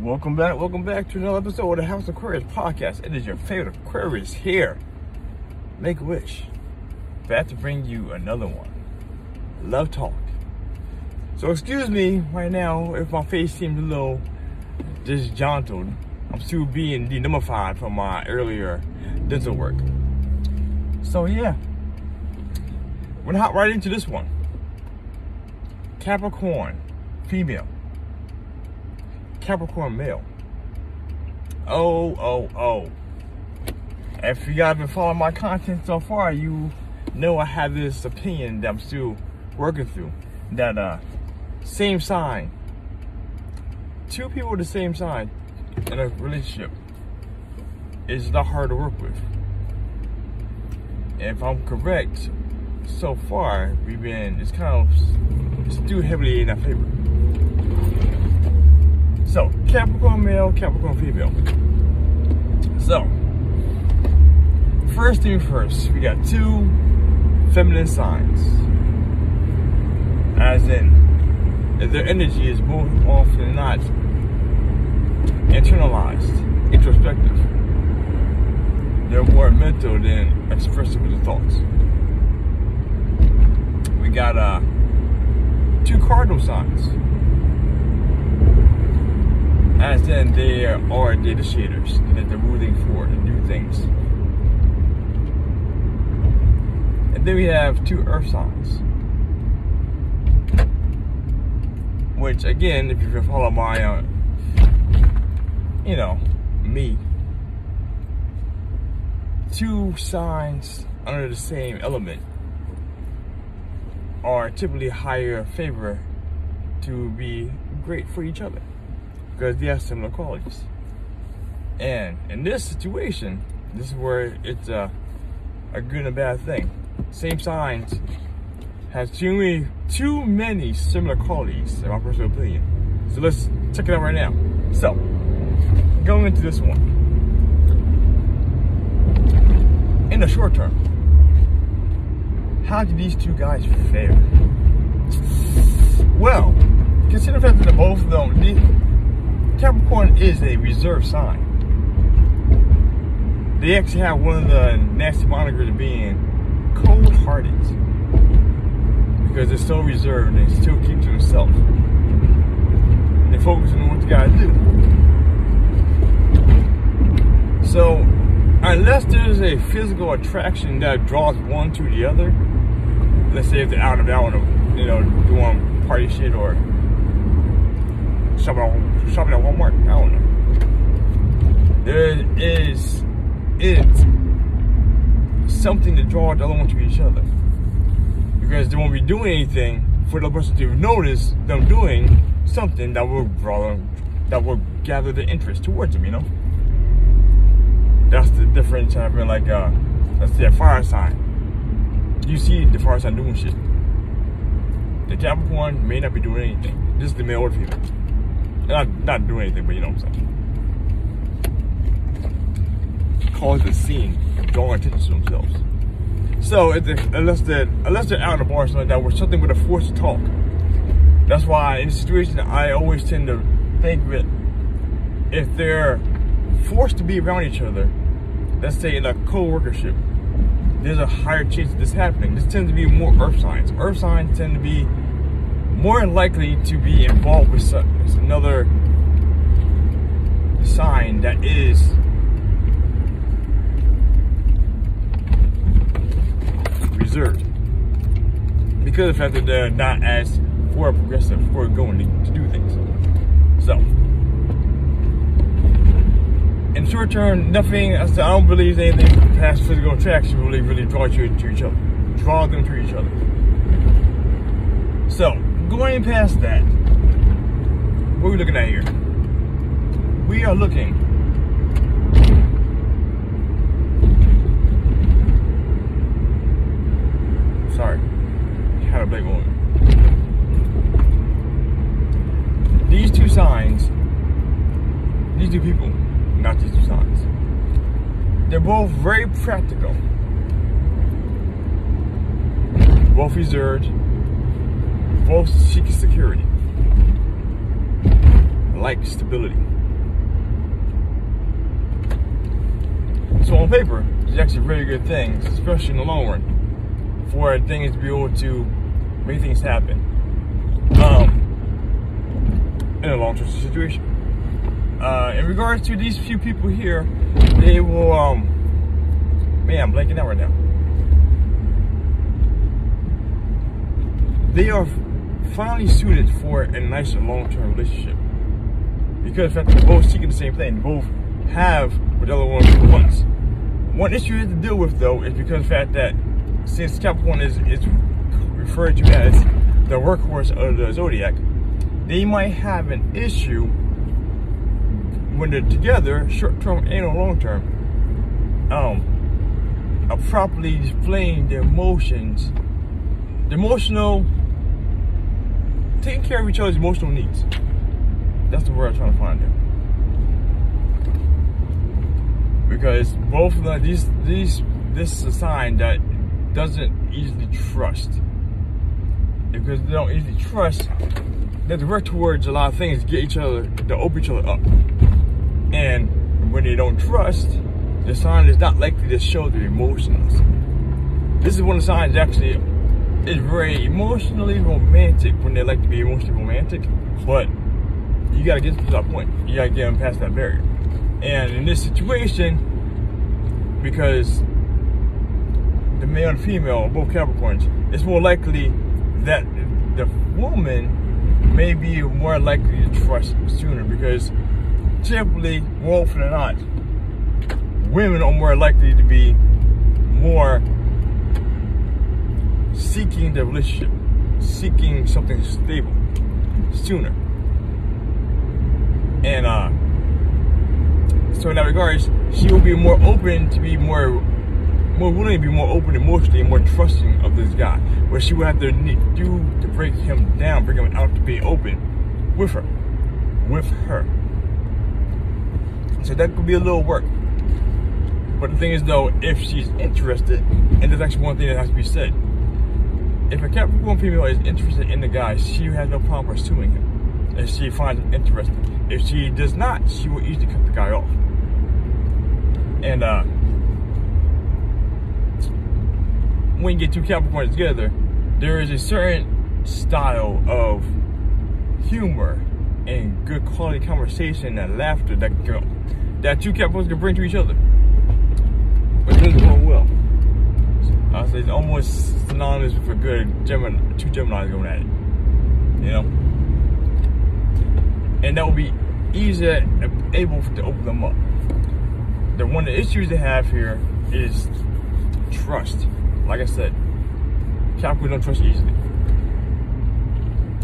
Welcome back, welcome back to another episode of the House Aquarius podcast. It is your favorite Aquarius here. Make a wish. Back to bring you another one. Love talk. So excuse me right now if my face seems a little disjuntled. I'm still being denumified from my earlier dental work. So yeah, we're gonna hop right into this one. Capricorn, female. Capricorn male. Oh, oh, oh. If you guys been following my content so far, you know I have this opinion that I'm still working through. That uh same sign. Two people with the same sign in a relationship is not hard to work with. If I'm correct, so far we've been it's kind of still heavily in our favor. So, Capricorn male, Capricorn female. So, first thing first, we got two feminine signs. As in, their energy is more often not internalized, introspective. They're more mental than expressive with the thoughts. We got uh, two cardinal signs as in they are data shaders, that they're rooting for to do things. And then we have two earth signs. Which again, if you follow my, uh, you know, me, two signs under the same element are typically higher favor to be great for each other because they have similar qualities. And in this situation, this is where it's a, a good and a bad thing. Same signs has too many, too many similar qualities, in my personal opinion. So let's check it out right now. So, going into this one. In the short term, how do these two guys fare? Well, consider the fact that both of them, Capricorn is a reserved sign. They actually have one of the nasty monikers of being cold-hearted because they're so reserved and they still keep to themselves. And they focus on what they gotta do. So, unless there's a physical attraction that draws one to the other, let's say if they're out and about, you know, doing party shit or shopping, shopping at Walmart. I don't know. There is it something to draw the other one to each other because they won't be doing anything for the person to notice them doing something that will draw them, that will gather the interest towards them. You know, that's the difference having like a let's say a fire sign. You see the fire sign doing shit. The Capricorn may not be doing anything. This is the male or female. Not not doing anything, but you know what I'm saying. Cause the scene, drawing attention to themselves. So unless they're unless they're out in the bar or something like that, where something with a forced to talk. That's why in this situation I always tend to think that if they're forced to be around each other, let's say in a co-workership, there's a higher chance of this happening. This tends to be more earth signs. Earth signs tend to be more likely to be involved with another sign that is reserved because of the fact that they're not as forward progressive, forward going to, to do things. So, in short term, nothing. I don't believe anything past physical attraction really, really draws you to each other, draw them to each other. So, going past that, what are we looking at here? We are looking sorry, had a big one. These two signs, these two people, not these two signs, they're both very practical. Both reserved, Folks seek security, like stability. So on paper, it's actually really good things, especially in the long run, for things to be able to make things happen um, in a long-term situation. Uh, in regards to these few people here, they will, um, man, I'm blanking out right now. They are finally suited for a nice long-term relationship. Because they're both seeking the same thing. Both have what the other one wants. One issue you have to deal with though is because of the fact that since Capricorn is, is referred to as the workhorse of the zodiac, they might have an issue when they're together, short term and long term, um, of properly displaying their emotions, the emotional, care of each other's emotional needs. That's the word I'm trying to find there. Because both of them, these, these, this is a sign that doesn't easily trust. Because they don't easily trust, they work towards a lot of things get each other, to open each other up. And when they don't trust, the sign is not likely to show their emotions. This is one of the signs actually is very emotionally romantic when they like to be emotionally romantic, but you gotta get to that point. You gotta get them past that barrier. And in this situation, because the male and female, both Capricorns, it's more likely that the woman may be more likely to trust sooner because typically, more often than not, women are more likely to be more seeking the relationship, seeking something stable sooner. And uh, so in that regards, she will be more open to be more more willing to be more open emotionally and more trusting of this guy. Where she would have to do to break him down, bring him out to be open with her. With her. So that could be a little work. But the thing is though, if she's interested, and there's actually one thing that has to be said. If a Capricorn female is interested in the guy, she has no problem pursuing him. If she finds him interesting. If she does not, she will easily cut the guy off. And uh when you get two Capricorns together, there is a certain style of humor and good quality conversation and laughter that can, that two Capricorns can bring to each other. But it doesn't go well. I say it's almost synonymous a good Gemini, two Geminis going at it. You know? And that will be easier able to open them up. The one of the issues they have here is trust. Like I said, Capricorn don't trust easily.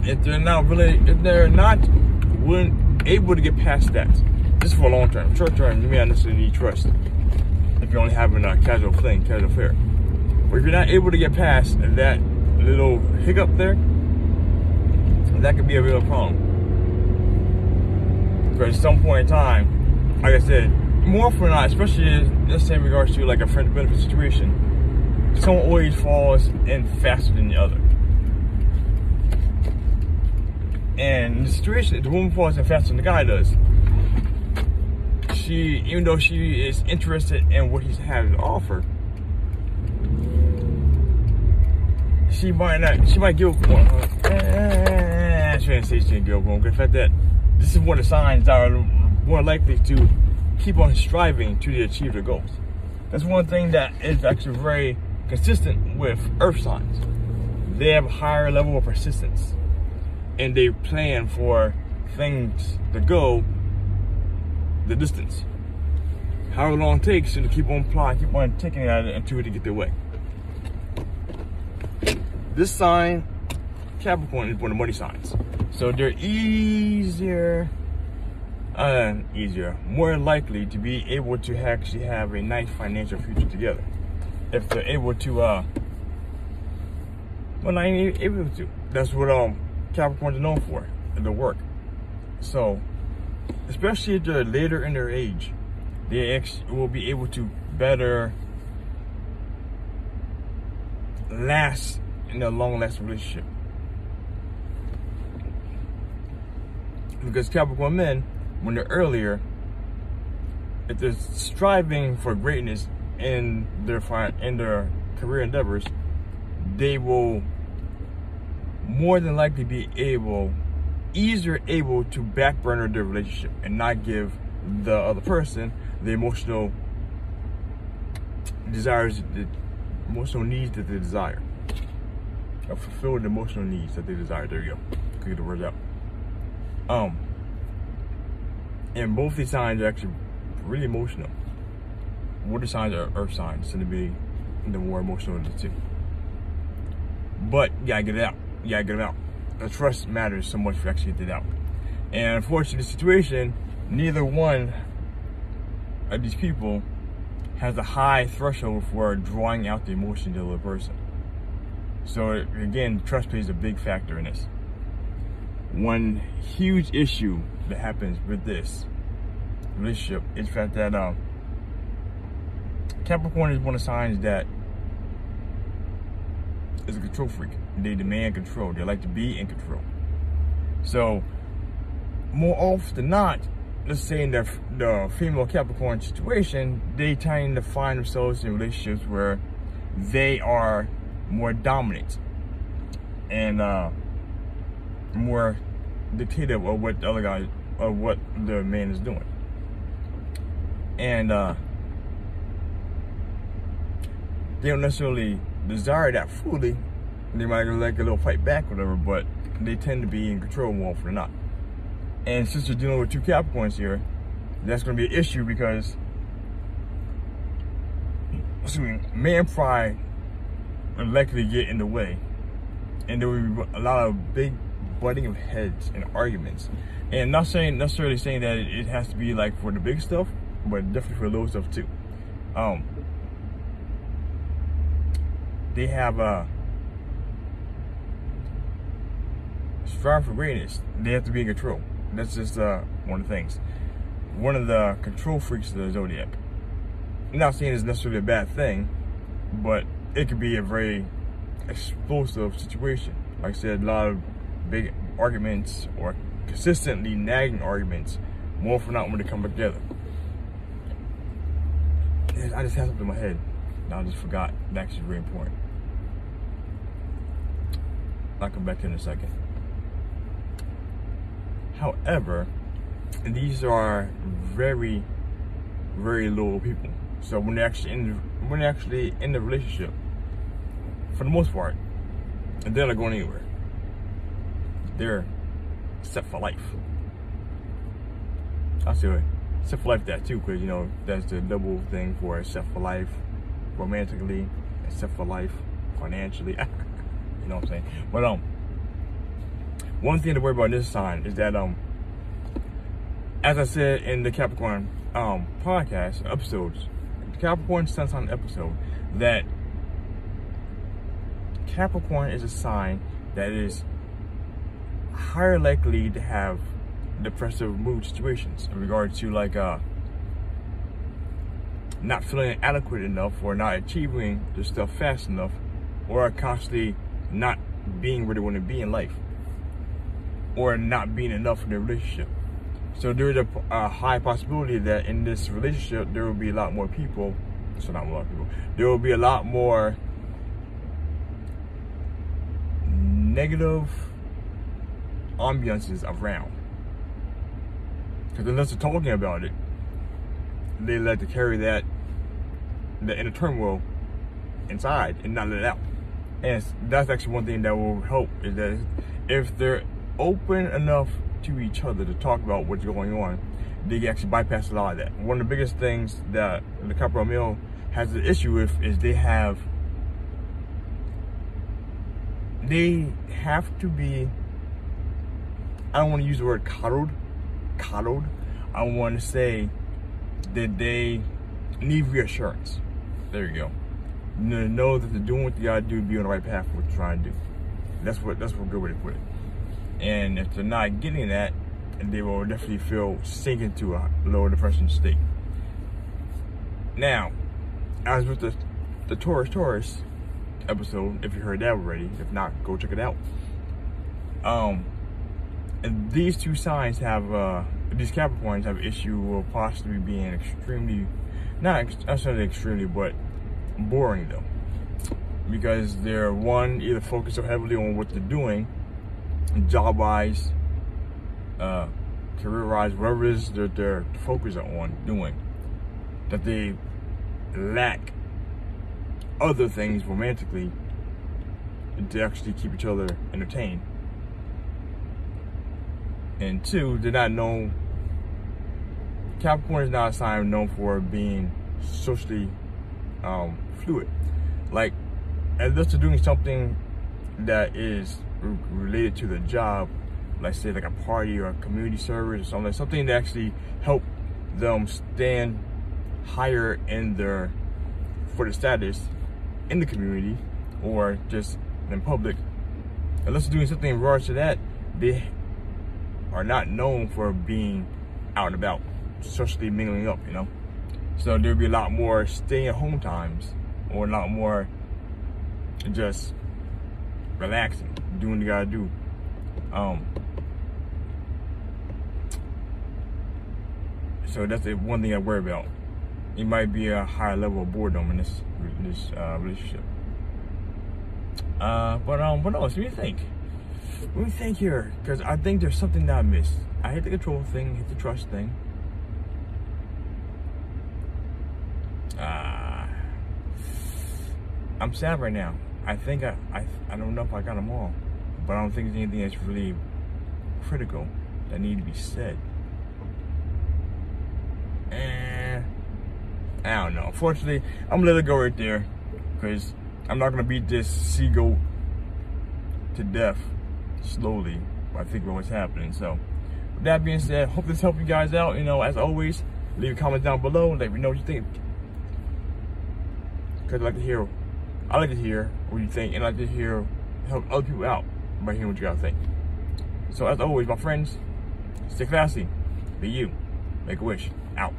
If they're not really, if they're not willing, able to get past that, just for a long term, short term, you may not necessarily need trust. If you're only having a casual fling, casual affair. But if you're not able to get past that little hiccup there, that could be a real problem. Because at some point in time, like I said, more often than not, especially let's in regards to like a friend benefit situation, someone always falls in faster than the other. And the situation, the woman falls in faster than the guy does. She, even though she is interested in what he's having to offer, she might not, she might give up on eh, she didn't say she didn't give up on the fact that this is one of the signs that are more likely to keep on striving to achieve their goals. That's one thing that is actually very consistent with earth signs. They have a higher level of persistence and they plan for things to go the distance. However long it takes to keep on applying, keep on taking at it until they get their way. This sign, Capricorn, is one of the money signs. So they're easier, uh, easier, more likely to be able to actually have a nice financial future together if they're able to, uh, well, not even able to. That's what um Capricorns are known for, the work. So, especially if they're later in their age, they will be able to better last in a long-lasting relationship. Because Capricorn men, when they're earlier, if they're striving for greatness in their in their career endeavors, they will more than likely be able, easier able to backburner their relationship and not give the other person the emotional desires, the emotional needs that they desire, or fulfill the emotional needs that they desire. There you go. Could get the words out. Um, and both these signs are actually really emotional. Water signs are earth signs tend to be the more emotional of the two. But you gotta get it out. You gotta get it out. The trust matters so much for actually get it out. And unfortunately, the situation, neither one of these people has a high threshold for drawing out the emotion of the other person. So again, trust plays a big factor in this. One huge issue that happens with this relationship is the fact that um, Capricorn is one of the signs that is a control freak. They demand control. They like to be in control. So, more often than not, let's say in the, the female Capricorn situation, they tend to find themselves in relationships where they are more dominant and uh, more dictative of what the other guy, of what the man is doing. And uh, they don't necessarily desire that fully. They might like a little fight back, whatever, but they tend to be in control more often than not. And since you're dealing with two Capricorns here, that's going to be an issue because, excuse me, man pride will likely get in the way. And there will be a lot of big butting of heads and arguments. And not saying necessarily saying that it has to be like for the big stuff, but definitely for the little stuff too. Um, they have a strive for greatness. They have to be in control. That's just uh, one of the things. One of the control freaks of the zodiac. I'm not saying it's necessarily a bad thing, but it could be a very explosive situation. Like I said, a lot of big arguments or consistently nagging arguments more for not when they come together. I just had something in my head. Now I just forgot. That's actually very important. I'll come back to in a second. However, these are very, very loyal people. So when they're actually in, when they're actually in the relationship, for the most part, And they're not going anywhere. They're set for life. I see say set for life that too, because you know that's the double thing for set for life, romantically, set for life financially. You know what I'm saying? But um, one thing to worry about this sign is that um, as I said in the Capricorn um podcast episodes, Capricorn Sun Sign episode, that Capricorn is a sign that is higher likely to have depressive mood situations in regard to like uh not feeling adequate enough or not achieving the stuff fast enough or constantly not being where they want to be in life or not being enough in the relationship. So there's a, a, high possibility that in this relationship there will be a lot more people. So not a lot of people. There will be a lot more negative ambiances around. Because unless they're talking about it, they like to carry that the inner turmoil inside and not let it out. And that's actually one thing that will help is that if they're open enough to each other to talk about what's going on, they can actually bypass a lot of that. One of the biggest things that the Capricorn male has an issue with is they have they have to be I don't want to use the word coddled coddled I want to say that they need reassurance there you go know that they're doing what they gotta do be on the right path what they're trying to do. That's what that's what good way to put it. And if they're not getting that, they will definitely feel sink into a lower depression state. Now, as with the the Taurus Taurus episode, if you heard that already, if not, go check it out. Um, and these two signs have uh, these Capricorns have issue of possibly being extremely, not necessarily extremely, but boring though. Because they're one, either focused so heavily on what they're doing, job wise, uh, career wise, whatever it is that they're focused on doing, that they lack other things romantically to actually keep each other entertained. And two, they're not known. Capricorn is not a sign known for being socially um, fluid. Like, unless they're doing something that is related to the job, like say like a party or a community service or something, something that actually help them stand higher in their for the status in the community or just in public. Unless they're doing something in regards to that, they are not known for being out and about, socially mingling up, you know? So there'll be a lot more stay at home times or a lot more just relaxing, doing what you gotta do. Um, so that's the one thing I worry about. It might be a higher level of boredom in this this uh, relationship. Uh, but um, what else? What do you think? What do you think here? Because I think there's something that I missed. I hit the control thing, hit the trust thing. Uh, I'm sad right now. I think I, I, I don't know if I got them all, but I don't think there's anything that's really critical that need to be said. And I don't know. Unfortunately, I'm gonna let it go right there because I'm not gonna beat this seagull to death slowly. I think what's happening. So, with that being said, hope this helped you guys out. You know, as always, leave a comment down below and let me know what you think. Cause I like to hear, I like to hear what you think, and I like to hear help other people out by hearing what you guys think. So, as always, my friends, stay classy, be you, make a wish, out.